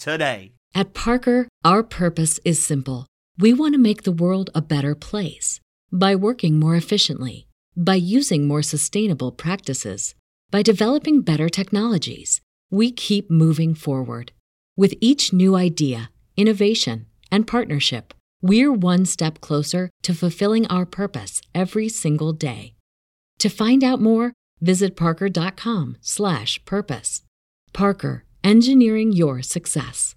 today. At Parker, our purpose is simple. We want to make the world a better place by working more efficiently, by using more sustainable practices, by developing better technologies. We keep moving forward. With each new idea, innovation, and partnership, we're one step closer to fulfilling our purpose every single day. To find out more, visit parker.com/purpose. Parker, engineering your success.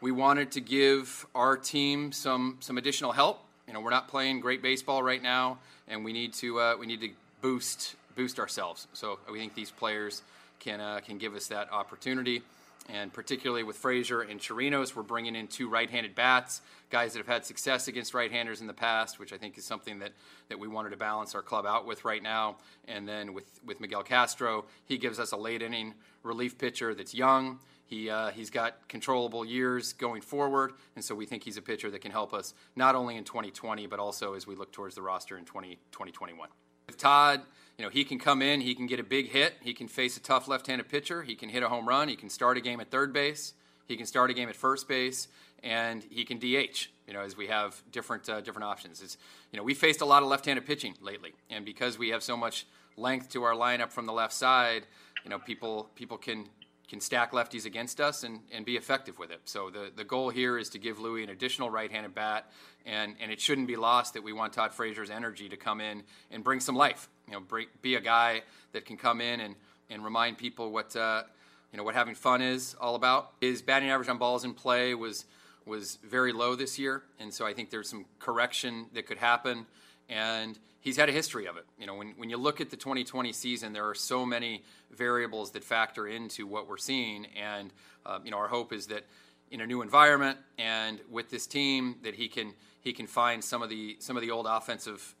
We wanted to give our team some some additional help. You know, we're not playing great baseball right now, and we need to uh, we need to boost boost ourselves. So we think these players can uh, can give us that opportunity. And particularly with Frazier and Chirinos, we're bringing in two right-handed bats, guys that have had success against right-handers in the past, which I think is something that, that we wanted to balance our club out with right now. And then with, with Miguel Castro, he gives us a late inning relief pitcher that's young. He, uh, he's got controllable years going forward, and so we think he's a pitcher that can help us not only in 2020, but also as we look towards the roster in 20, 2021. With Todd, you know, he can come in, he can get a big hit, he can face a tough left-handed pitcher, he can hit a home run, he can start a game at third base, he can start a game at first base, and he can DH. You know, as we have different uh, different options. It's, you know, we faced a lot of left-handed pitching lately, and because we have so much length to our lineup from the left side, you know, people people can can stack lefties against us and, and be effective with it. So the, the goal here is to give Louis an additional right-handed bat, and, and it shouldn't be lost that we want Todd Frazier's energy to come in and bring some life. You know, bring, be a guy that can come in and, and remind people what uh, you know what having fun is all about. His batting average on balls in play was was very low this year, and so I think there's some correction that could happen. And he's had a history of it. You know, when, when you look at the 2020 season, there are so many variables that factor into what we're seeing. And, uh, you know, our hope is that in a new environment and with this team that he can he can find some of the some of the old offensive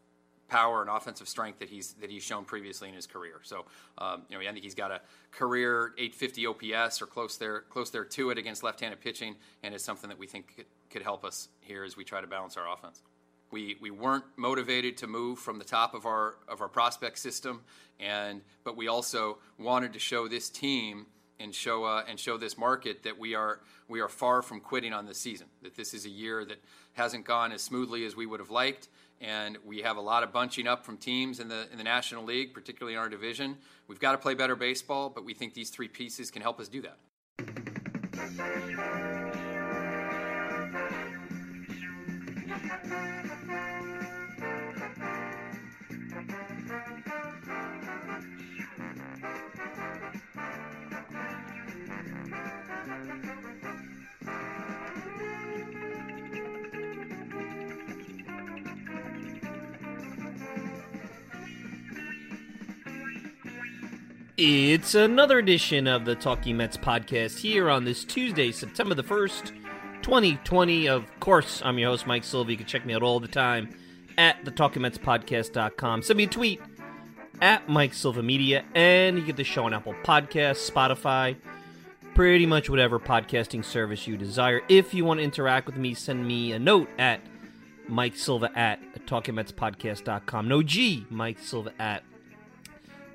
power and offensive strength that he's that he's shown previously in his career. So, um, you know, I think he's got a career 850 OPS or close there close there to it against left-handed pitching, and it's something that we think could, could help us here as we try to balance our offense. We, we weren't motivated to move from the top of our of our prospect system, and but we also wanted to show this team and show uh, and show this market that we are we are far from quitting on this season. That this is a year that hasn't gone as smoothly as we would have liked, and we have a lot of bunching up from teams in the in the National League, particularly in our division. We've got to play better baseball, but we think these three pieces can help us do that. It's another edition of the Talking Mets podcast here on this Tuesday, September the 1st, 2020. Of course, I'm your host, Mike Silva. You can check me out all the time at the TalkingMetsPodcast.com. Send me a tweet at Mike Silva Media, and you get the show on Apple Podcasts, Spotify, pretty much whatever podcasting service you desire. If you want to interact with me, send me a note at Mike Silva at talkingmetspodcast.com. No G, Mike Silva at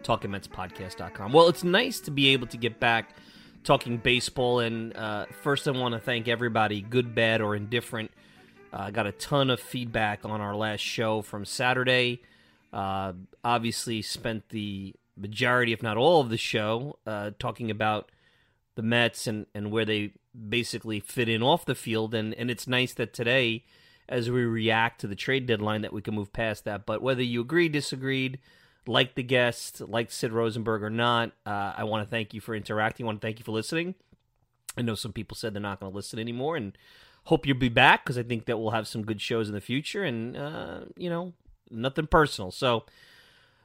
talkingmetspodcast.com. Well, it's nice to be able to get back talking baseball. And uh, first, I want to thank everybody, good, bad, or indifferent. I uh, got a ton of feedback on our last show from Saturday. Uh, obviously, spent the majority, if not all, of the show uh, talking about the Mets and, and where they basically fit in off the field. And, and it's nice that today, as we react to the trade deadline, that we can move past that. But whether you agree, disagreed, like the guest, like Sid Rosenberg or not, uh, I want to thank you for interacting. I want to thank you for listening. I know some people said they're not going to listen anymore, and hope you'll be back because I think that we'll have some good shows in the future. And uh, you know, nothing personal. So,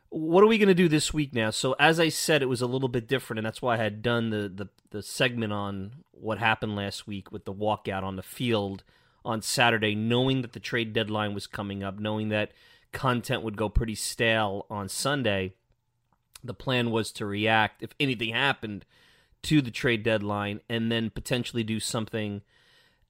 what are we going to do this week now? So, as I said, it was a little bit different, and that's why I had done the the, the segment on what happened last week with the walkout on the field on Saturday, knowing that the trade deadline was coming up, knowing that content would go pretty stale on Sunday, the plan was to react if anything happened to the trade deadline and then potentially do something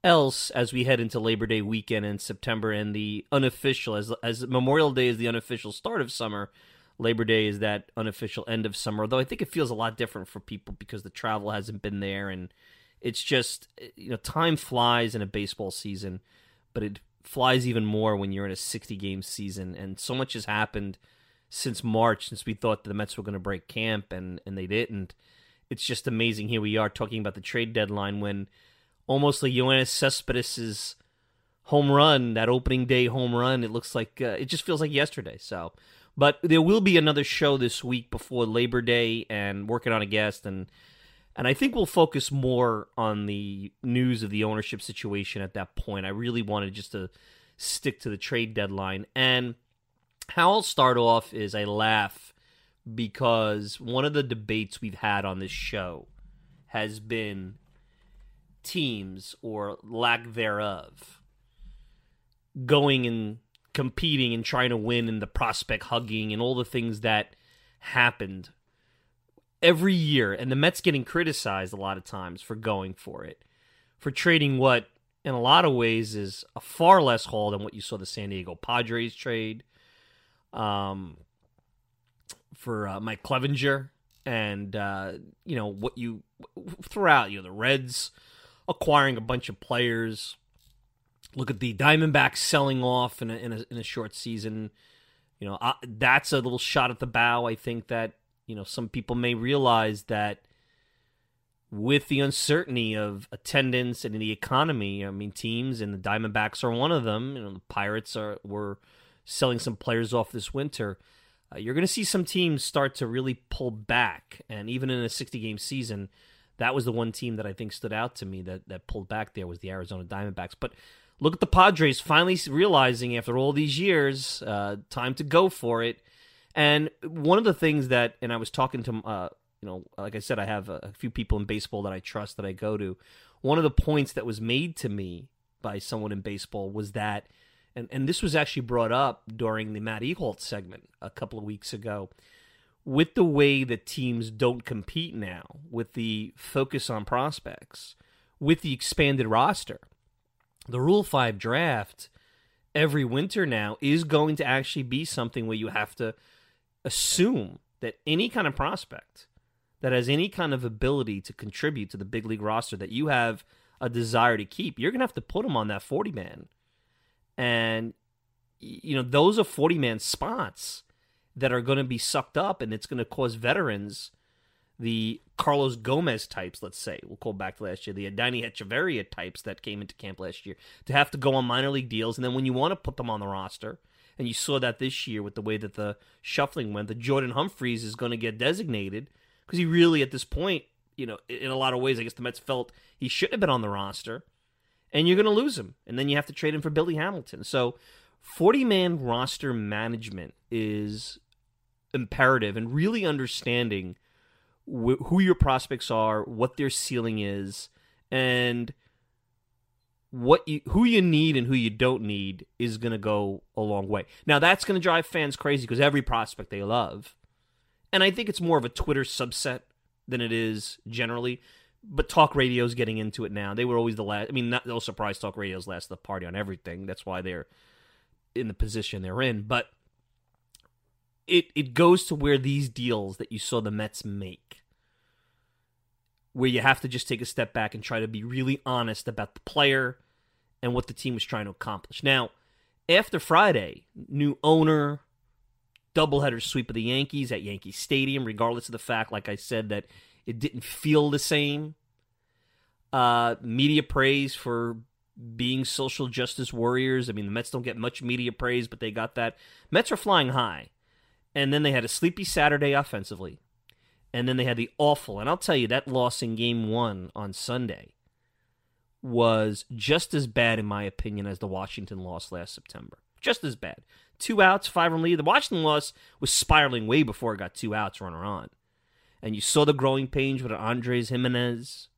else as we head into Labor Day weekend in September and the unofficial as as Memorial Day is the unofficial start of summer, Labor Day is that unofficial end of summer. Though I think it feels a lot different for people because the travel hasn't been there and it's just you know time flies in a baseball season, but it flies even more when you're in a 60 game season. And so much has happened since March, since we thought the Mets were going to break camp, and, and they didn't. It's just amazing. Here we are talking about the trade deadline when almost like Yoenis Cespedes' home run, that opening day home run, it looks like uh, it just feels like yesterday. So, but there will be another show this week before Labor Day, and working on a guest and and I think we'll focus more on the news of the ownership situation at that point. I really wanted just to stick to the trade deadline. And how I'll start off is I laugh because one of the debates we've had on this show has been teams or lack thereof going and competing and trying to win and the prospect hugging and all the things that happened every year, and the Mets getting criticized a lot of times for going for it, for trading what in a lot of ways is a far less haul than what you saw the San Diego Padres trade. Um, for uh, Mike Clevinger, and uh, you know what you throughout, you know the Reds acquiring a bunch of players. Look at the Diamondbacks selling off in a, in a, in a short season. You know uh, that's a little shot at the bow. I think that you know, some people may realize that with the uncertainty of attendance and in the economy, I mean, teams and the Diamondbacks are one of them. You know, the Pirates are were selling some players off this winter. Uh, you're going to see some teams start to really pull back, and even in a 60 game season, that was the one team that I think stood out to me that that pulled back. There was the Arizona Diamondbacks, but. Look at the Padres finally realizing after all these years, uh, time to go for it and one of the things that, and I was talking to, uh, you know, like I said, I have a few people in baseball that I trust that I go to. One of the points that was made to me by someone in baseball was that, and, and this was actually brought up during the Matt Ehalt segment a couple of weeks ago. With the way that teams don't compete now, with the focus on prospects, with the expanded roster, the Rule 5 draft every winter now is going to actually be something where you have to assume that any kind of prospect that has any kind of ability to contribute to the big league roster that you have a desire to keep, you're going to have to put them on that 40 man. And, you know, those are 40 man spots that are going to be sucked up, and it's going to cause veterans, the Carlos Gomez types, let's say, we'll call back to last year, the Adeiny Hechavarria types that came into camp last year, to have to go on minor league deals. And then when you want to put them on the roster, and you saw that this year with the way that the shuffling went. The Jordan Humphreys is going to get designated because he really, at this point, you know, in a lot of ways, I guess the Mets felt he shouldn't have been on the roster, and you're going to lose him, and then you have to trade him for Billy Hamilton. So, 40 man roster management is imperative, and really understanding wh- who your prospects are, what their ceiling is, and what you who you need and who you don't need is going to go a long way. Now that's going to drive fans crazy because every prospect they love. And I think it's more of a Twitter subset than it is generally. But talk radio's getting into it now. They were always the last. I mean, not no surprise. Talk radio's last the party on everything. That's why they're in the position they're in. But it it goes to where these deals that you saw the Mets make, where you have to just take a step back and try to be really honest about the player and what the team was trying to accomplish. Now, after Friday, new owner, doubleheader sweep of the Yankees at Yankee Stadium, regardless of the fact, like I said, that it didn't feel the same. Uh, media praise for being social justice warriors. I mean, the Mets don't get much media praise, but they got that. Mets are flying high. And then they had a sleepy Saturday offensively. And then they had the awful, and I'll tell you, that loss in game one on Sunday was just as bad, in my opinion, as the Washington loss last September. Just as bad. Two outs, five run lead. The Washington loss was spiraling way before it got two outs, runner on. And you saw the growing pains with Andres Gimenez.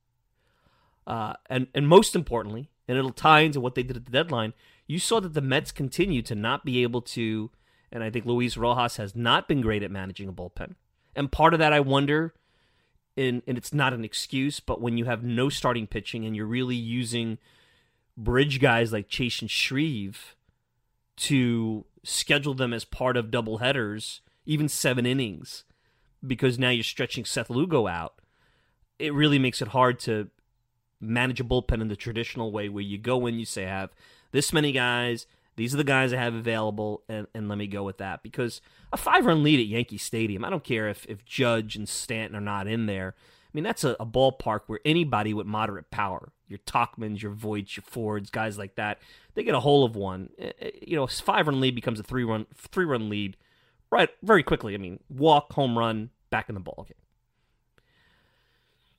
Uh, and, and most importantly, and it'll tie into what they did at the deadline, you saw that the Mets continue to not be able to and I think Luis Rojas has not been great at managing a bullpen. And part of that, I wonder, and, and it's not an excuse, but when you have no starting pitching and you're really using bridge guys like Chasen Shreve to schedule them as part of double headers, even seven innings, because now you're stretching Seth Lugo out, it really makes it hard to manage a bullpen in the traditional way where you go in, you say, I have this many guys, these are the guys I have available, and, and let me go with that. Because a five run lead at Yankee Stadium, I don't care if, if Judge and Stanton are not in there. I mean, that's a, a ballpark where anybody with moderate power, your Tauchmans, your Voits, your Fords, guys like that, they get a hole of one. Eh, eh, you know, five run lead becomes a three run three run lead right very quickly. I mean, walk, home run, back in the ball game.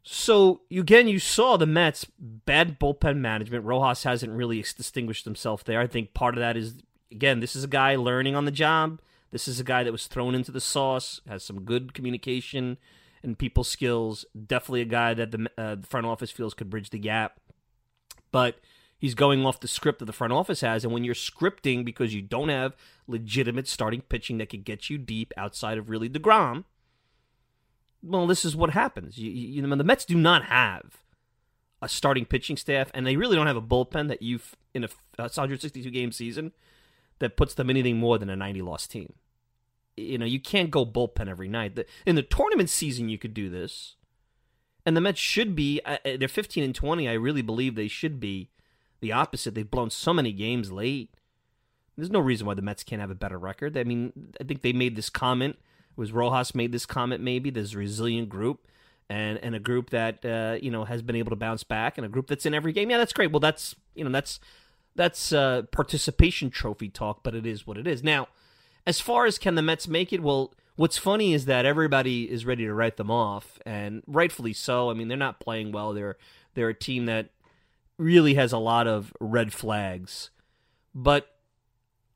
So again, you saw the Mets bad bullpen management. Rojas hasn't really distinguished himself there. I think part of that is again, this is a guy learning on the job. This is a guy that was thrown into the sauce, has some good communication and people skills. Definitely a guy that the, uh, the front office feels could bridge the gap. But he's going off the script that the front office has, and when you're scripting because you don't have legitimate starting pitching that could get you deep outside of really Degrom well, this is what happens. You, you, know, the Mets do not have a starting pitching staff, and they really don't have a bullpen that you've in a 162 game season that puts them anything more than a 90 loss team. You know, you can't go bullpen every night. In the tournament season, you could do this, and the Mets should be. Uh, uh, they're 15 and 20. I really believe they should be the opposite. They've blown so many games late. There's no reason why the Mets can't have a better record. I mean, I think they made this comment It was Rojas made this comment maybe this resilient group and and a group that uh, you know has been able to bounce back and a group that's in every game. Yeah, that's great. Well, that's you know that's that's uh, participation trophy talk, but it is what it is. Now, as far as can the Mets make it? Well, what's funny is that everybody is ready to write them off, and rightfully so. I mean, they're not playing well. They're they're a team that really has a lot of red flags, but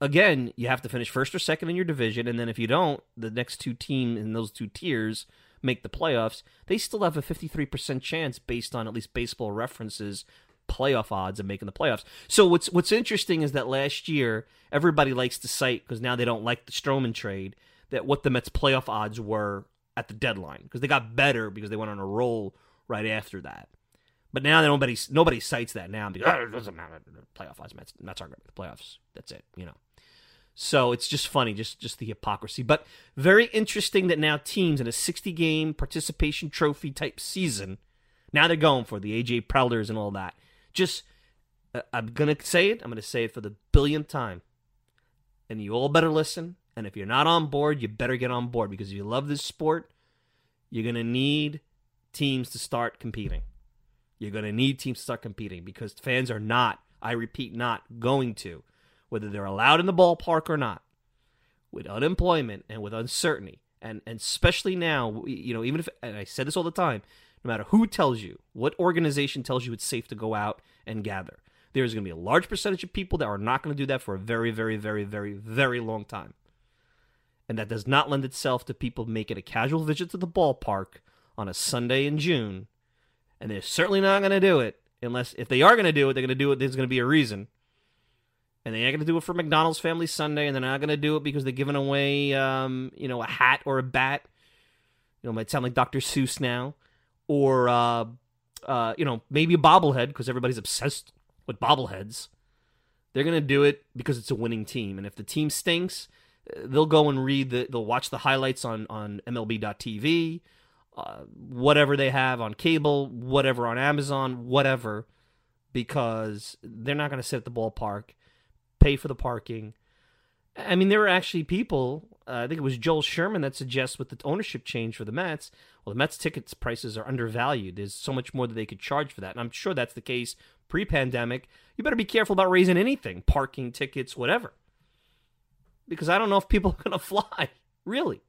again, you have to finish first or second in your division, and then if you don't, the next two teams in those two tiers make the playoffs. They still have a 53% chance based on at least baseball references playoff odds of making the playoffs. So what's what's interesting is that last year everybody likes to cite because now they don't like the Stroman trade that what the Mets playoff odds were at the deadline because they got better because they went on a roll right after that. But now nobody nobody cites that now because oh, it doesn't matter. Playoff odds, Mets, Mets aren't going to the playoffs. That's it. You know. So it's just funny, just just the hypocrisy. But very interesting that now teams in a 60 game participation trophy type season, now they're going for the AJ Prellers and all that. Just uh, I'm gonna say it. I'm gonna say it for the billionth time, and you all better listen. And if you're not on board, you better get on board because if you love this sport, you're gonna need teams to start competing. You're gonna need teams to start competing because fans are not. I repeat, not going to whether they're allowed in the ballpark or not, with unemployment and with uncertainty, and and especially now, you know, even if and I said this all the time, no matter who tells you, what organization tells you it's safe to go out and gather, there's going to be a large percentage of people that are not going to do that for a very, very, very, very, very long time. And that does not lend itself to people making a casual visit to the ballpark on a Sunday in June. And they're certainly not going to do it unless, if they are going to do it, they're going to do it. There's going to be a reason and they ain't gonna do it for McDonald's Family Sunday, and they're not gonna do it because they're giving away, um, you know, a hat or a bat. You know, might sound like Dr. Seuss now, or uh, uh, you know, maybe a bobblehead because everybody's obsessed with bobbleheads. They're going to do it because it's a winning team. And if the team stinks, they'll go and read the, they'll watch the highlights on, on MLB.tv, uh, whatever they have on cable, whatever on Amazon, whatever, because they're not going to sit at the ballpark, pay for the parking. I mean, there were actually people, uh, I think it was Joel Sherman that suggests with the ownership change for the Mets, well, the Mets tickets prices are undervalued. There's so much more that they could charge for that. And I'm sure that's the case pre pandemic. You better be careful about raising anything parking, tickets, whatever. Because I don't know if people are going to fly, really.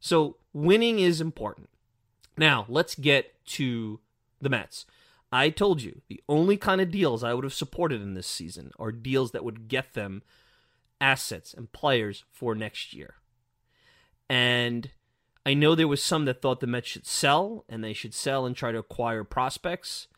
So winning is important. Now, let's get to the Mets. I told you the only kind of deals I would have supported in this season are deals that would get them assets and players for next year. And I know there was some that thought the Mets should sell and they should sell and try to acquire prospects.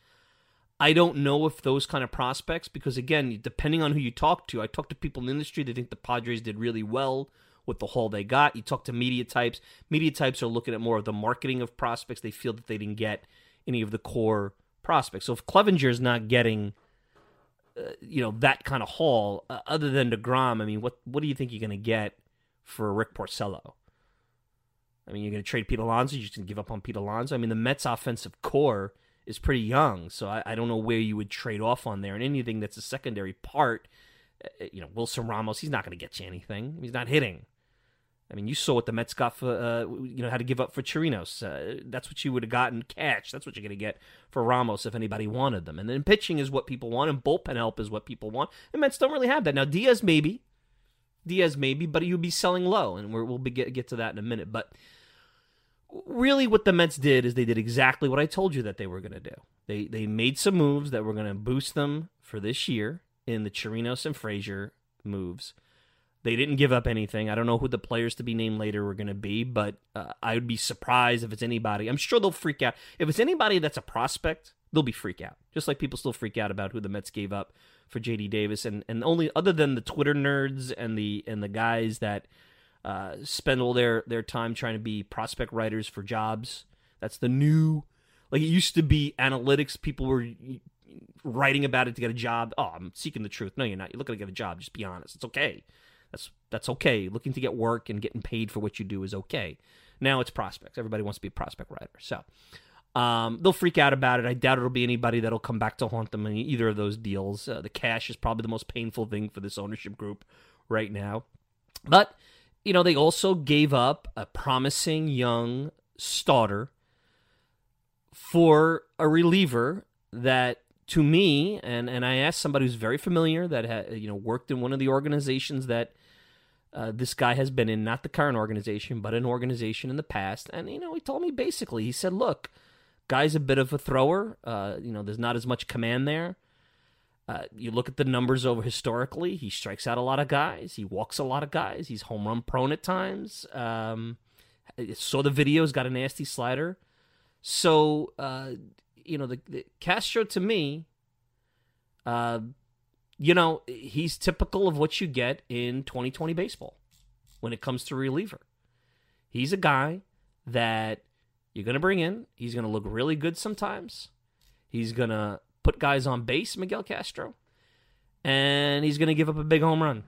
I don't know if those kind of prospects, because again, depending on who you talk to, I talk to people in the industry that think the Padres did really well with the haul they got. You talk to media types. Media types are looking at more of the marketing of prospects. They feel that they didn't get any of the core prospects. So if Clevinger is not getting, uh, you know, that kind of haul, uh, other than Degrom, I mean, what what do you think you're going to get for Rick Porcello? I mean, you're going to trade Pete Alonso. You're just going to give up on Pete Alonso. I mean, the Mets' offensive core is pretty young, so I, I don't know where you would trade off on there. And anything that's a secondary part, uh, you know, Wilson Ramos, he's not going to get you anything. He's not hitting. I mean, you saw what the Mets got for, uh, you know, how to give up for Chirinos. Uh, that's what you would have gotten cash. That's what you're going to get for Ramos if anybody wanted them. And then pitching is what people want, and bullpen help is what people want. And Mets don't really have that. Now, Diaz maybe. Diaz maybe, but you'll be selling low, and we will be get, get to that in a minute. But really, what the Mets did is they did exactly what I told you that they were going to do. They, they made some moves that were going to boost them for this year in the Chirinos and Frazier moves – they didn't give up anything. I don't know who the players to be named later were going to be, but uh, I would be surprised if it's anybody. I'm sure they'll freak out. If it's anybody that's a prospect, they'll be freak out. Just like people still freak out about who the Mets gave up for JD Davis and and only other than the Twitter nerds and the and the guys that uh, spend all their their time trying to be prospect writers for jobs. That's the new like it used to be analytics people were writing about it to get a job. Oh, I'm seeking the truth. No, you're not. You're looking to get a job. Just be honest. It's okay. That's that's okay. Looking to get work and getting paid for what you do is okay. Now it's prospects. Everybody wants to be a prospect writer. So um, they'll freak out about it. I doubt it'll be anybody that'll come back to haunt them in either of those deals. Uh, the cash is probably the most painful thing for this ownership group right now. But, you know, they also gave up a promising young starter for a reliever that to me, and, and I asked somebody who's very familiar that had you know worked in one of the organizations that uh, this guy has been in, not the current organization, but an organization in the past. And, you know, he told me basically, he said, look, guy's a bit of a thrower. Uh, you know, there's not as much command there. Uh, you look at the numbers over historically, he strikes out a lot of guys. He walks a lot of guys. He's home run prone at times. Um, saw the videos, got a nasty slider. So, uh, you know, the, the Castro to me, uh, you know, he's typical of what you get in 2020 baseball when it comes to reliever. He's a guy that you're going to bring in. He's going to look really good sometimes. He's going to put guys on base, Miguel Castro, and he's going to give up a big home run.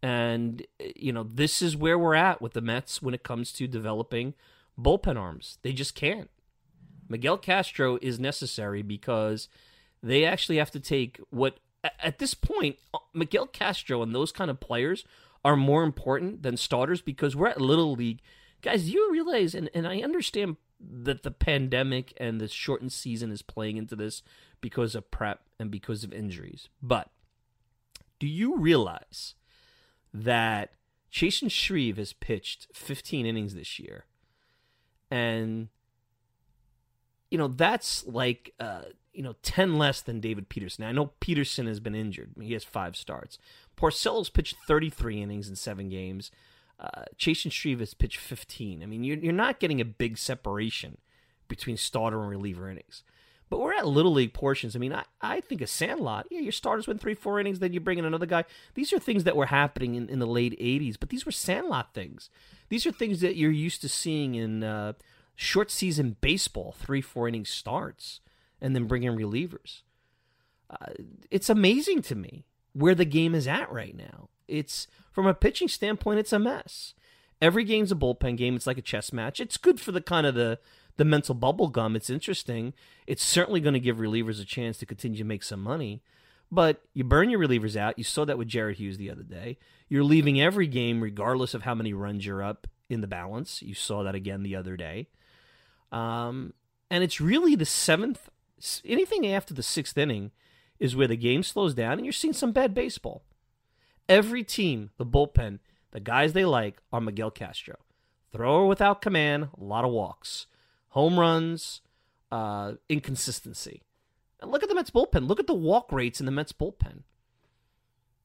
And, you know, this is where we're at with the Mets when it comes to developing bullpen arms. They just can't. Miguel Castro is necessary because they actually have to take what at this point, uh, Miguel Castro and those kind of players are more important than starters because we're at Little League. Guys, you realize, and, and I understand that the pandemic and the shortened season is playing into this because of prep and because of injuries. But do you realize that Chasen Shreve has pitched 15 innings this year? And, you know, that's like uh, you know, 10 less than David Peterson. Now, I know Peterson has been injured. He has five starts. Porcello's pitched 33 innings in seven games. Uh, Chasen Shreve has pitched 15. I mean, you're, you're not getting a big separation between starter and reliever innings. But we're at little league portions. I mean, I, I think a Sandlot, yeah, your starters win three, four innings, then you bring in another guy. These are things that were happening in, in the late 80s, but these were Sandlot things. These are things that you're used to seeing in uh, short season baseball, three, four inning starts and then bring in relievers. Uh, it's amazing to me where the game is at right now. It's from a pitching standpoint, it's a mess. Every game's a bullpen game. It's like a chess match. It's good for the kind of the the mental bubble gum. It's interesting. It's certainly going to give relievers a chance to continue to make some money. But you burn your relievers out. You saw that with Jared Hughes the other day. You're leaving every game, regardless of how many runs you're up in the balance. You saw that again the other day. Um, and it's really the seventh, anything after the sixth inning is where the game slows down and you're seeing some bad baseball. Every team, the bullpen, the guys they like are Miguel Castro. Thrower without command, a lot of walks, home runs, uh, inconsistency. And look at the Mets bullpen. Look at the walk rates in the Mets bullpen.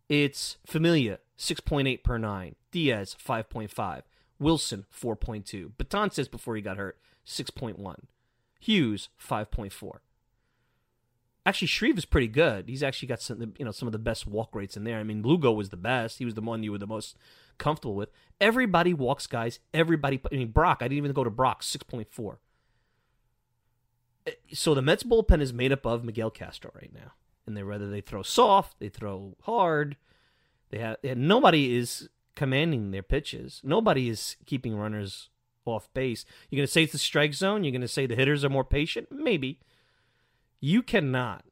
It's Familia, 6.8 per 9. Diaz, 5.5. Wilson, 4.2. Betances before he got hurt, 6.1. Hughes, 5.4. Actually, Shreve is pretty good. He's actually got some, you know, some of the best walk rates in there. I mean, Lugo was the best. He was the one you were the most comfortable with. Everybody walks guys. Everybody. I mean, Brock. I didn't even go to Brock. Six point four. Eh, so the Mets bullpen is made up of Miguel Castro right now, and they whether they throw soft, they throw hard. They have nobody is commanding their pitches. Nobody is keeping runners off base. You're going to say it's the strike zone. You're going to say the hitters are more patient. Maybe you cannot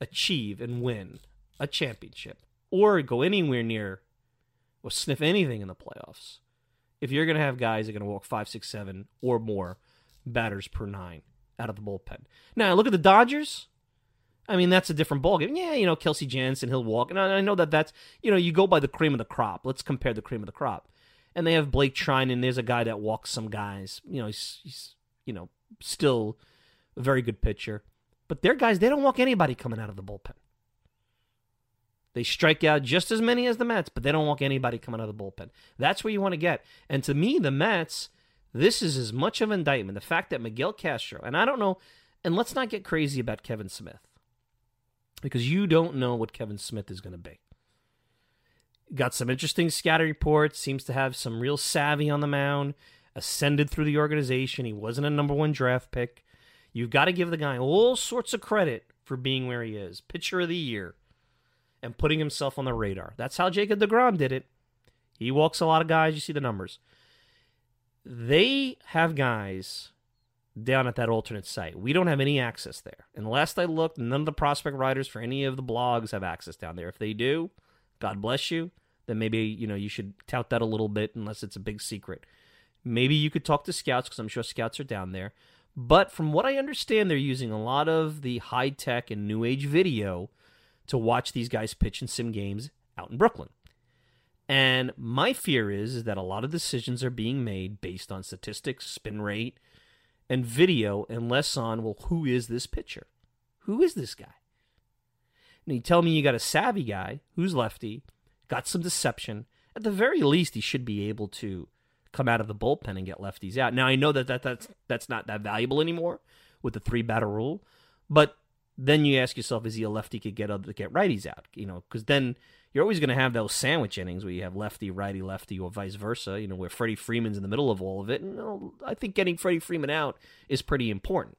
achieve and win a championship or go anywhere near or sniff anything in the playoffs if you're going to have guys that are going to walk five, six, seven or more batters per nine out of the bullpen. Now, look at the Dodgers. I mean, that's a different ballgame. Yeah, you know, Kenley Jansen, he'll walk. And I know that that's, you know, you go by the cream of the crop. Let's compare the cream of the crop. And they have Blake Treinen, and There's a guy that walks some guys. You know, he's, he's you know, still a very good pitcher. But their guys, they don't walk anybody coming out of the bullpen. They strike out just as many as the Mets, but they don't walk anybody coming out of the bullpen. That's where you want to get. And to me, the Mets, this is as much of an indictment. The fact that Miguel Castro, and I don't know, and let's not get crazy about Kevin Smith, because you don't know what Kevin Smith is going to be. Got some interesting scatter reports, seems to have some real savvy on the mound, ascended through the organization. He wasn't a number one draft pick. You've got to give the guy all sorts of credit for being where he is. Pitcher of the year and putting himself on the radar. That's how Jacob DeGrom did it. He walks a lot of guys. You see the numbers. They have guys down at that alternate site. We don't have any access there. And last I looked, none of the prospect writers for any of the blogs have access down there. If they do, God bless you. Then maybe you know you should tout that a little bit, unless it's a big secret. Maybe you could talk to scouts because I'm sure scouts are down there. But from what I understand, they're using a lot of the high tech and new age video to watch these guys pitch in sim games out in Brooklyn. And my fear is, is that a lot of decisions are being made based on statistics, spin rate, and video, and less on, well, who is this pitcher? Who is this guy? And you tell me you got a savvy guy who's lefty, got some deception. At the very least, he should be able to come out of the bullpen and get lefties out. Now I know that, that that's that's not that valuable anymore with the three batter rule, but then you ask yourself, is he a lefty could get other get righties out? You know, because then you're always going to have those sandwich innings where you have lefty, righty, lefty, or vice versa. You know, where Freddie Freeman's in the middle of all of it. And you know, I think getting Freddie Freeman out is pretty important.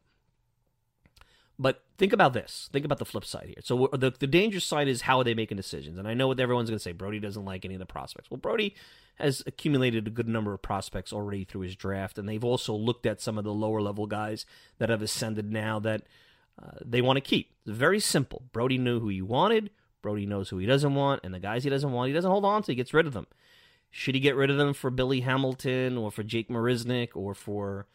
But think about this. Think about the flip side here. So the the dangerous side is how are they making decisions? And I know what everyone's going to say. Brodie doesn't like any of the prospects. Well, Brodie has accumulated a good number of prospects already through his draft, and they've also looked at some of the lower level guys that have ascended now that uh, they want to keep. It's very simple. Brodie knew who he wanted. Brodie knows who he doesn't want, and the guys he doesn't want, he doesn't hold on to. He gets rid of them. Should he get rid of them for Billy Hamilton or for Jake Marisnick or for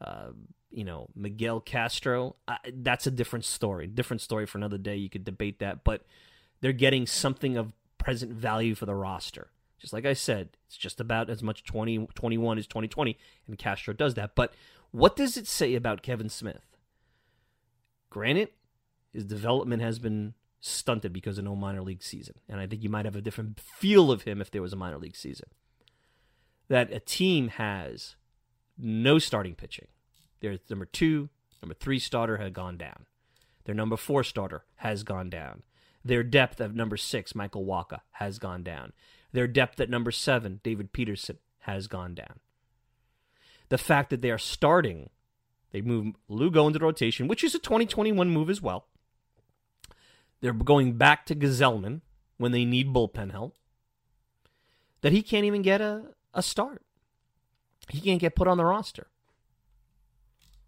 uh, you know Miguel Castro, I, that's a different story. Different story for another day. You could debate that, but they're getting something of present value for the roster. Just like I said, it's just about as much 2021 as 2020, and Castro does that. But what does it say about Kevin Smith? Granted, his development has been stunted because of no minor league season, and I think you might have a different feel of him if there was a minor league season. That a team has no starting pitching their number two, number three starter had gone down. Their number four starter has gone down. Their depth of number six, Michael Wacha, has gone down. Their depth at number seven, David Peterson, has gone down. The fact that they are starting, they move Lugo into the rotation, which is a 2021 move as well. They're going back to Gsellman, when they need bullpen help that he can't even get a, a start. He can't get put on the roster.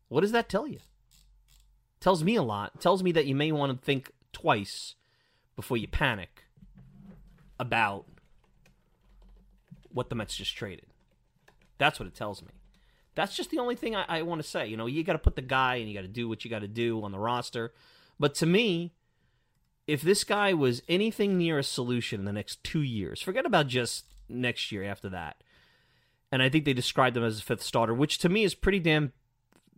What does that tell you? Tells me a lot. Tells me that you may want to think twice before you panic about what the Mets just traded. That's what it tells me. That's just the only thing I, I want to say. You know, you got to put the guy and you got to do what you got to do on the roster. But to me, if this guy was anything near a solution in the next two years, forget about just next year after that. And I think they described him as a fifth starter, which to me is pretty damn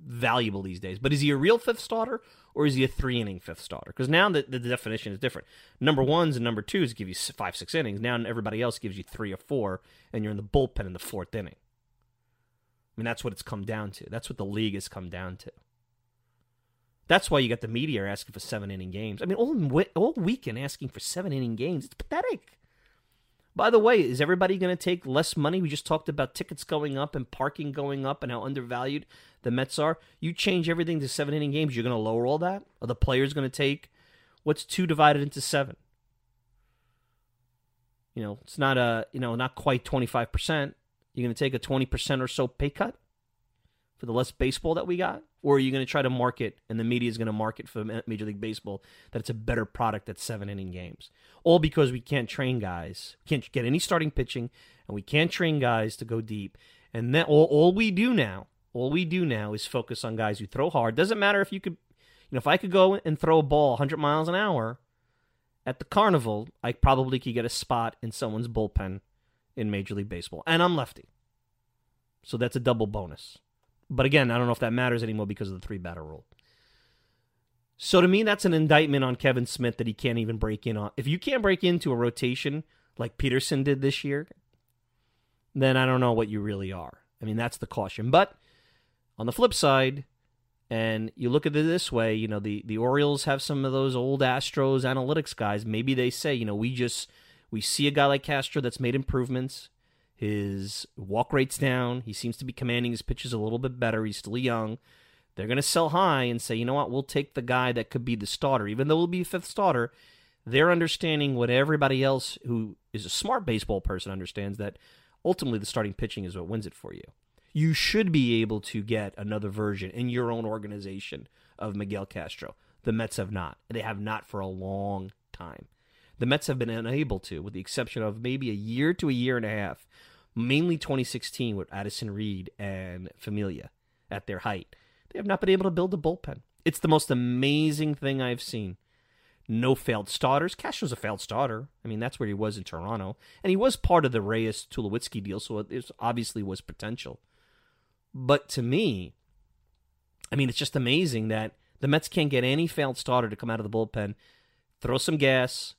valuable these days. But is he a real fifth starter or is he a three inning fifth starter? Because now the, the definition is different. Number ones and number twos give you five, six innings. Now everybody else gives you three or four, and you're in the bullpen in the fourth inning. I mean, that's what it's come down to. That's what the league has come down to. That's why you got the media asking for seven inning games. I mean, all, all weekend asking for seven inning games. It's pathetic. By the way, is everybody going to take less money? We just talked about tickets going up and parking going up and how undervalued the Mets are. You change everything to seven inning games, you're going to lower all that? Are the players going to take what's two divided into seven? You know, it's not a you know not quite twenty five percent. You're going to take a twenty percent or so pay cut for the less baseball that we got, or are you going to try to market and the media is going to market for Major League Baseball that it's a better product at seven inning games? All because we can't train guys, we can't get any starting pitching, and we can't train guys to go deep. And then all, all we do now all we do now is focus on guys who throw hard. Doesn't matter if you could, you know, if I could go and throw a ball 100 miles an hour at the carnival, I probably could get a spot in someone's bullpen in Major League Baseball. And I'm lefty. So that's a double bonus. But again, I don't know if that matters anymore because of the three batter rule. So to me, that's an indictment on Kevin Smith that he can't even break in on. If you can't break into a rotation like Peterson did this year, then I don't know what you really are. I mean, that's the caution. But on the flip side, and you look at it this way, you know, the, the Orioles have some of those old Astros analytics guys. Maybe they say, you know, we just we see a guy like Castro that's made improvements. His walk rate's down. He seems to be commanding his pitches a little bit better. He's still young. They're going to sell high and say, you know what, we'll take the guy that could be the starter, even though he'll be a fifth starter. They're understanding what everybody else who is a smart baseball person understands that ultimately the starting pitching is what wins it for you you should be able to get another version in your own organization of Miguel Castro. The Mets have not. They have not for a long time. The Mets have been unable to, with the exception of maybe a year to a year and a half, mainly 2016 with Addison Reed and Familia at their height. They have not been able to build a bullpen. It's the most amazing thing I've seen. No failed starters. Castro's a failed starter. I mean, that's where he was in Toronto. And he was part of the Reyes Tulowitzki deal, so it obviously was potential. But to me, I mean, it's just amazing that the Mets can't get any failed starter to come out of the bullpen, throw some gas,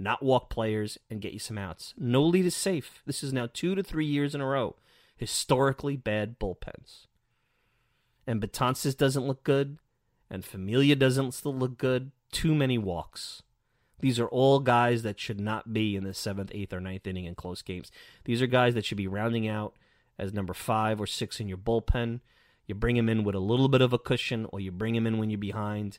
not walk players, and get you some outs. No lead is safe. This is now two to three years in a row. Historically bad bullpens. And Betances doesn't look good, and Familia doesn't still look good. Too many walks. These are all guys that should not be in the seventh, eighth, or ninth inning in close games. These are guys that should be rounding out as number five or six in your bullpen. You bring him in with a little bit of a cushion, or you bring him in when you're behind.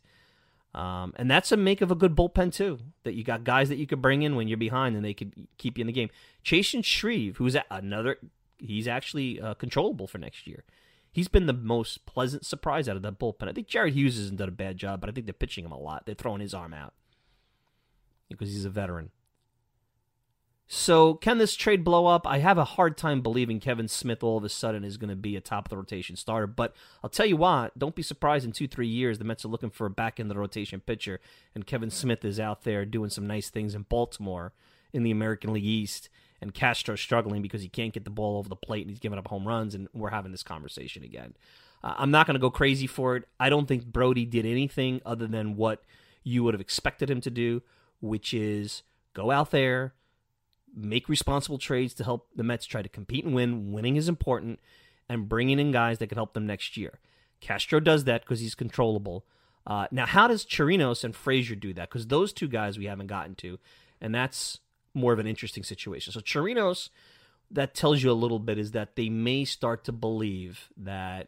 Um, and that's a make of a good bullpen too. That you got guys that you could bring in when you're behind, and they could keep you in the game. Chasen Shreve, who's another, he's actually uh, controllable for next year. He's been the most pleasant surprise out of that bullpen. I think Jared Hughes hasn't done a bad job, but I think they're pitching him a lot. They're throwing his arm out because he's a veteran. So, can this trade blow up? I have a hard time believing Kevin Smith all of a sudden is going to be a top of the rotation starter. But I'll tell you what, don't be surprised in two, three years the Mets are looking for a back in the rotation pitcher, and Kevin Smith is out there doing some nice things in Baltimore in the American League East, and Castro struggling because he can't get the ball over the plate and he's giving up home runs, and we're having this conversation again. Uh, I'm not going to go crazy for it. I don't think Brodie did anything other than what you would have expected him to do, which is go out there make responsible trades to help the Mets try to compete and win. Winning is important, and bringing in guys that can help them next year. Castro does that because he's controllable. Uh, now, how does Chirinos and Frazier do that? Because those two guys we haven't gotten to, and that's more of an interesting situation. So Chirinos, that tells you a little bit is that they may start to believe that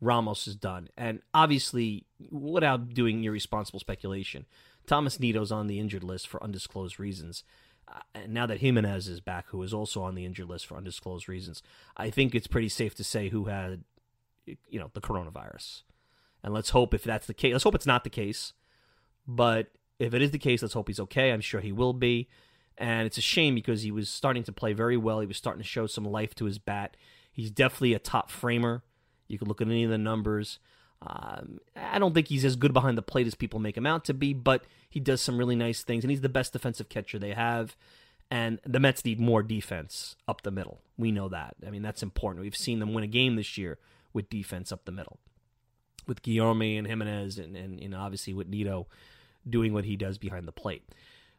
Ramos is done, and obviously, without doing irresponsible speculation, Tomas Nido's on the injured list for undisclosed reasons. Uh, and now that Jimenez is back, who is also on the injured list for undisclosed reasons, I think it's pretty safe to say who had, you know, the coronavirus. And let's hope if that's the case, let's hope it's not the case. But if it is the case, let's hope he's okay. I'm sure he will be. And it's a shame because he was starting to play very well. He was starting to show some life to his bat. He's definitely a top framer. You can look at any of the numbers. Um, I don't think he's as good behind the plate as people make him out to be, but he does some really nice things, and he's the best defensive catcher they have. And the Mets need more defense up the middle. We know that. I mean, that's important. We've seen them win a game this year with defense up the middle, with Guillorme and Gimenez, and, and, and obviously with Nido doing what he does behind the plate.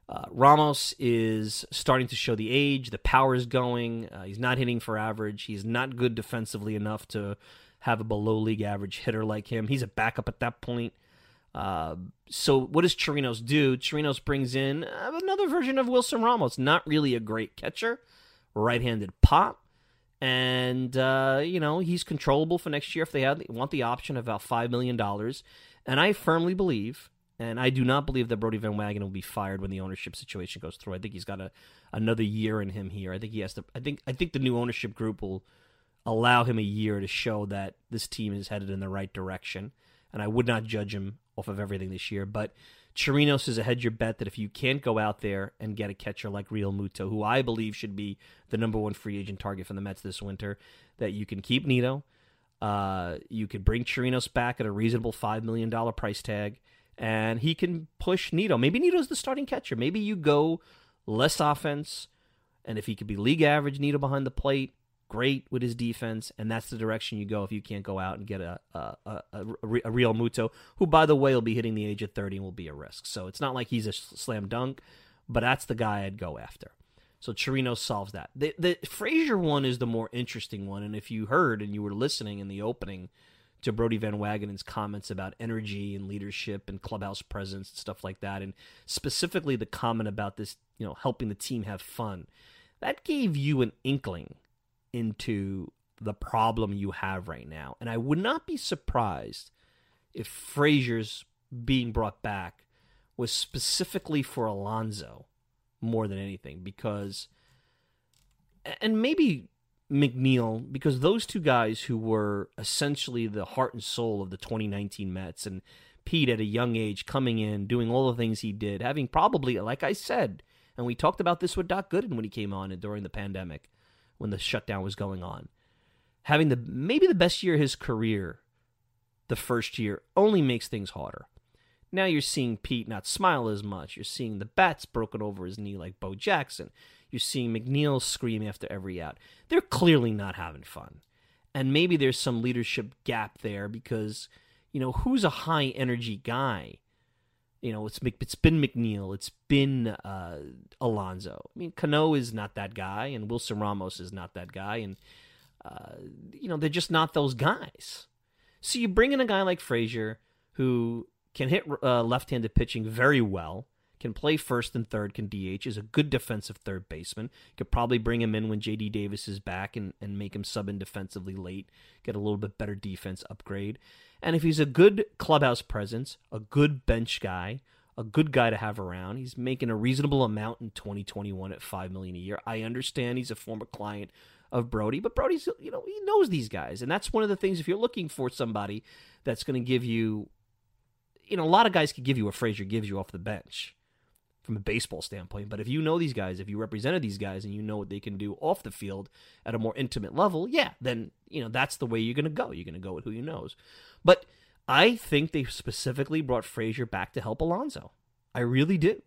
Uh, Ramos is starting to show the age. The power is going. Uh, he's not hitting for average. He's not good defensively enough to have a below league average hitter like him. He's a backup at that point. Uh, so what does Chirinos do? Chirinos brings in another version of Wilson Ramos. Not really a great catcher, right-handed pop, and uh, you know he's controllable for next year if they want the option of about five million dollars. And I firmly believe and I do not believe that Brodie Van Wagenen will be fired when the ownership situation goes through. I think he's got a another year in him here. I think he has to. I think I think the new ownership group will allow him a year to show that this team is headed in the right direction. And I would not judge him off of everything this year, but Chirinos is a hedge your bet that if you can't go out there and get a catcher like Realmuto, who I believe should be the number one free agent target for the Mets this winter, that you can keep Nido. Uh, you could bring Chirinos back at a reasonable $5 million price tag and he can push Nido. Maybe Nido's the starting catcher. Maybe you go less offense, and if he could be league average, Nido behind the plate, great with his defense, and that's the direction you go if you can't go out and get a a, a, a, a Realmuto, who by the way will be hitting the age of thirty and will be a risk. So it's not like he's a slam dunk, but that's the guy I'd go after. So Chirino solves that. The the Frazier one is the more interesting one, and if you heard and you were listening in the opening to Brodie Van Wagenen's comments about energy and leadership and clubhouse presence and stuff like that, and specifically the comment about this, you know, helping the team have fun. That gave you an inkling into the problem you have right now. And I would not be surprised if Frazier's being brought back was specifically for Alonso more than anything because and maybe McNeil because those two guys who were essentially the heart and soul of the 2019 Mets and Pete at a young age coming in, doing all the things he did, having probably, like I said, and we talked about this with Doc Gooden when he came on and during the pandemic when the shutdown was going on. Having the maybe the best year of his career the first year only makes things harder. Now you're seeing Pete not smile as much. You're seeing the bats broken over his knee like Bo Jackson. You're seeing McNeil scream after every out. They're clearly not having fun. And maybe there's some leadership gap there because, you know, who's a high energy guy? You know, it's it's been McNeil, it's been uh, Alonso. I mean, Cano is not that guy, and Wilson Ramos is not that guy, and uh, you know they're just not those guys. So you bring in a guy like Frazier who can hit uh, left-handed pitching very well, can play first and third, can DH, is a good defensive third baseman. Could probably bring him in when JD Davis is back and, and make him sub in defensively late, get a little bit better defense upgrade. And if he's a good clubhouse presence, a good bench guy, a good guy to have around, he's making a reasonable amount in 2021 at five million a year. I understand he's a former client of Brodie, but Brodie's you know he knows these guys, and that's one of the things. If you're looking for somebody that's going to give you, you know, a lot of guys could give you what Frazier gives you off the bench from a baseball standpoint. But if you know these guys, if you represented these guys and you know what they can do off the field at a more intimate level, yeah, then you know that's the way you're going to go. You're going to go with who you knows. But I think they specifically brought Frazier back to help Alonso. I really do.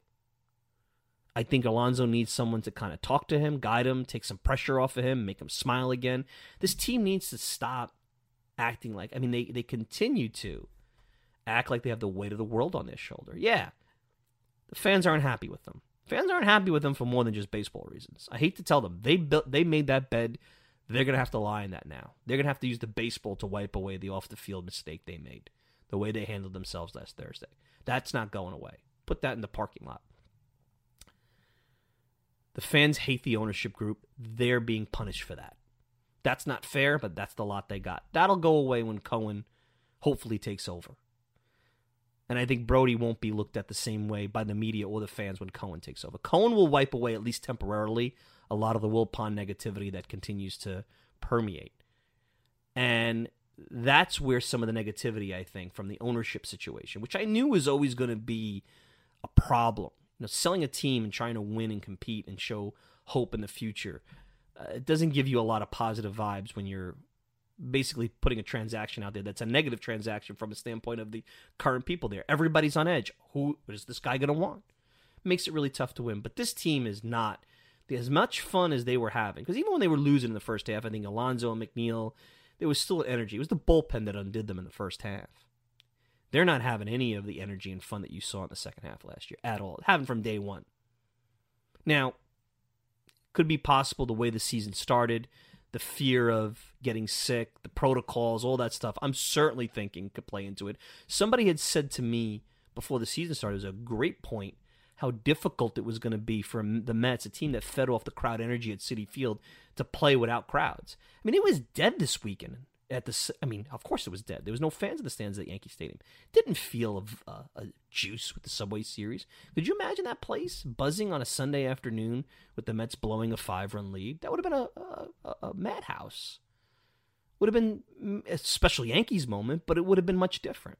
I think Alonso needs someone to kind of talk to him, guide him, take some pressure off of him, make him smile again. This team needs to stop acting like I mean they they continue to act like they have the weight of the world on their shoulder. Yeah, the fans aren't happy with them. Fans aren't happy with them for more than just baseball reasons. I hate to tell them. They built they made that bed. They're going to have to lie in that now. They're going to have to use the baseball to wipe away the off the field mistake they made. The way they handled themselves last Thursday. That's not going away. Put that in the parking lot. The fans hate the ownership group. They're being punished for that. That's not fair, but that's the lot they got. That'll go away when Cohen hopefully takes over. And I think Brodie won't be looked at the same way by the media or the fans when Cohen takes over. Cohen will wipe away, at least temporarily, a lot of the Wilpon negativity that continues to permeate. And that's where some of the negativity, I think, from the ownership situation, which I knew was always going to be a problem. You know, selling a team and trying to win and compete and show hope in the future, uh, it doesn't give you a lot of positive vibes when you're basically putting a transaction out there that's a negative transaction from a standpoint of the current people there. Everybody's on edge. Who is this guy going to want? Makes it really tough to win. But this team is not as much fun as they were having. Because even when they were losing in the first half, I think Alonso and McNeil, there was still energy. It was the bullpen that undid them in the first half. They're not having any of the energy and fun that you saw in the second half last year at all. Having from day one. Now, could be possible the way the season started the fear of getting sick, the protocols, all that stuff, I'm certainly thinking could play into it. Somebody had said to me before the season started, it was a great point, how difficult it was going to be for the Mets, a team that fed off the crowd energy at Citi Field, to play without crowds. I mean, it was dead this weekend at the. I mean, of course it was dead. There was no fans in the stands at Yankee Stadium. Didn't feel a, a, uh, a, juice with the Subway Series. Could you imagine that place buzzing on a Sunday afternoon with the Mets blowing a five-run lead? That would have been a, a, a madhouse. Would have been a special Yankees moment, but it would have been much different.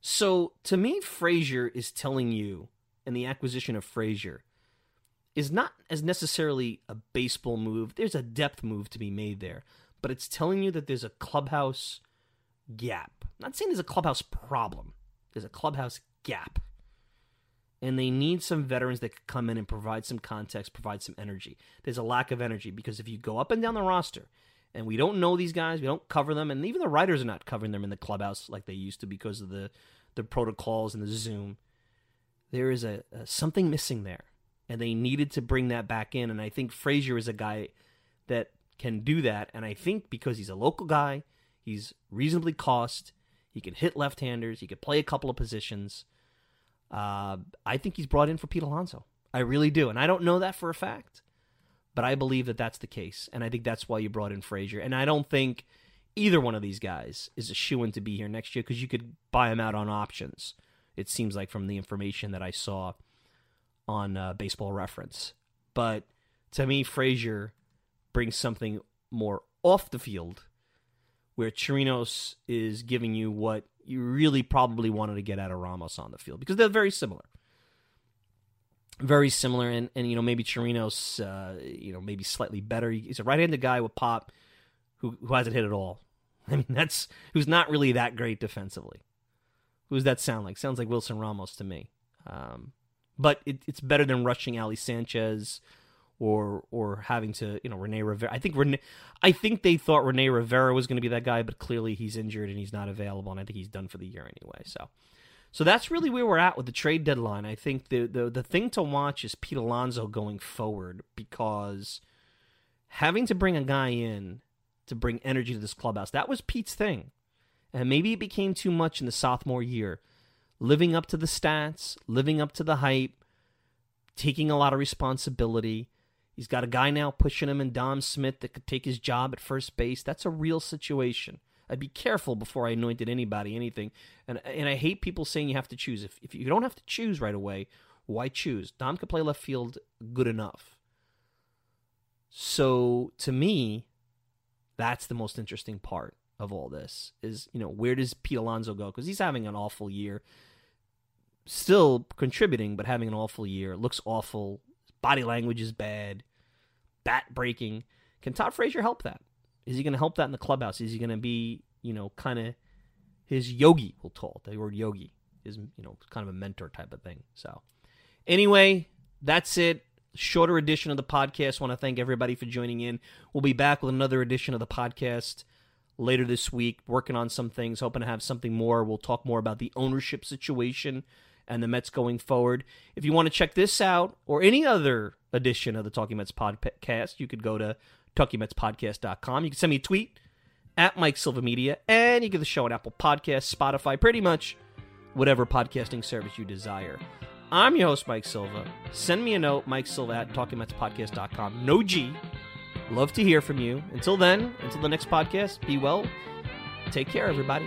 So to me, Frazier is telling you, and the acquisition of Frazier is not as necessarily a baseball move. There's a depth move to be made there but it's telling you that there's a clubhouse gap. I'm not saying there's a clubhouse problem. There's a clubhouse gap. And they need some veterans that could come in and provide some context, provide some energy. There's a lack of energy because if you go up and down the roster, and we don't know these guys, we don't cover them, and even the writers are not covering them in the clubhouse like they used to because of the the protocols and the Zoom. There is a, a something missing there, and they needed to bring that back in. And I think Frazier is a guy that can do that. And I think because he's a local guy, he's reasonably cost, he can hit left handers, he could play a couple of positions. Uh, I think he's brought in for Pete Alonso. I really do. And I don't know that for a fact, but I believe that that's the case. And I think that's why you brought in Frazier. And I don't think either one of these guys is a shoe in to be here next year because you could buy him out on options. It seems like from the information that I saw on uh, Baseball Reference. But to me, Frazier brings something more off the field where Chirinos is giving you what you really probably wanted to get out of Ramos on the field because they're very similar. Very similar, and, and you know maybe Chirinos, uh, you know maybe slightly better. He's a right-handed guy with pop, who who hasn't hit at all. I mean that's who's not really that great defensively. Who does that sound like? Sounds like Wilson Ramos to me. Um, but it, it's better than rushing Ali Sanchez or or having to you know Rene Rivera. I think Rene, I think they thought Rene Rivera was going to be that guy, but clearly he's injured and he's not available, and I think he's done for the year anyway. So, so that's really where we're at with the trade deadline. I think the the the thing to watch is Pete Alonso going forward because having to bring a guy in to bring energy to this clubhouse that was Pete's thing, and maybe it became too much in the sophomore year, living up to the stats, living up to the hype, taking a lot of responsibility He's got a guy now pushing him in Dom Smith that could take his job at first base. That's a real situation. I'd be careful before I anointed anybody, anything. And and I hate people saying you have to choose. If if you don't have to choose right away, why choose? Dom could play left field good enough. So to me, that's the most interesting part of all this is, you know, where does Pete Alonso go? Because he's having an awful year. Still contributing, but having an awful year. Looks awful body language is bad, bat breaking. Can Todd Frazier help that? Is he going to help that in the clubhouse? Is he going to be, you know, kind of his yogi? We'll call it the word yogi is, you know, kind of a mentor type of thing. So, anyway, that's it. Shorter edition of the podcast. Want to thank everybody for joining in. We'll be back with another edition of the podcast later this week, working on some things, hoping to have something more. We'll talk more about the ownership situation and the Mets going forward. If you want to check this out or any other edition of the Talking Mets podcast, you could go to TalkingMetsPodcast.com. You can send me a tweet at Mike Silva Media, and you get the show on Apple Podcasts, Spotify, pretty much whatever podcasting service you desire. I'm your host, Mike Silva. Send me a note, Mike Silva at TalkingMetsPodcast.com. No G. Love to hear from you. Until then, until the next podcast, be well. Take care, everybody.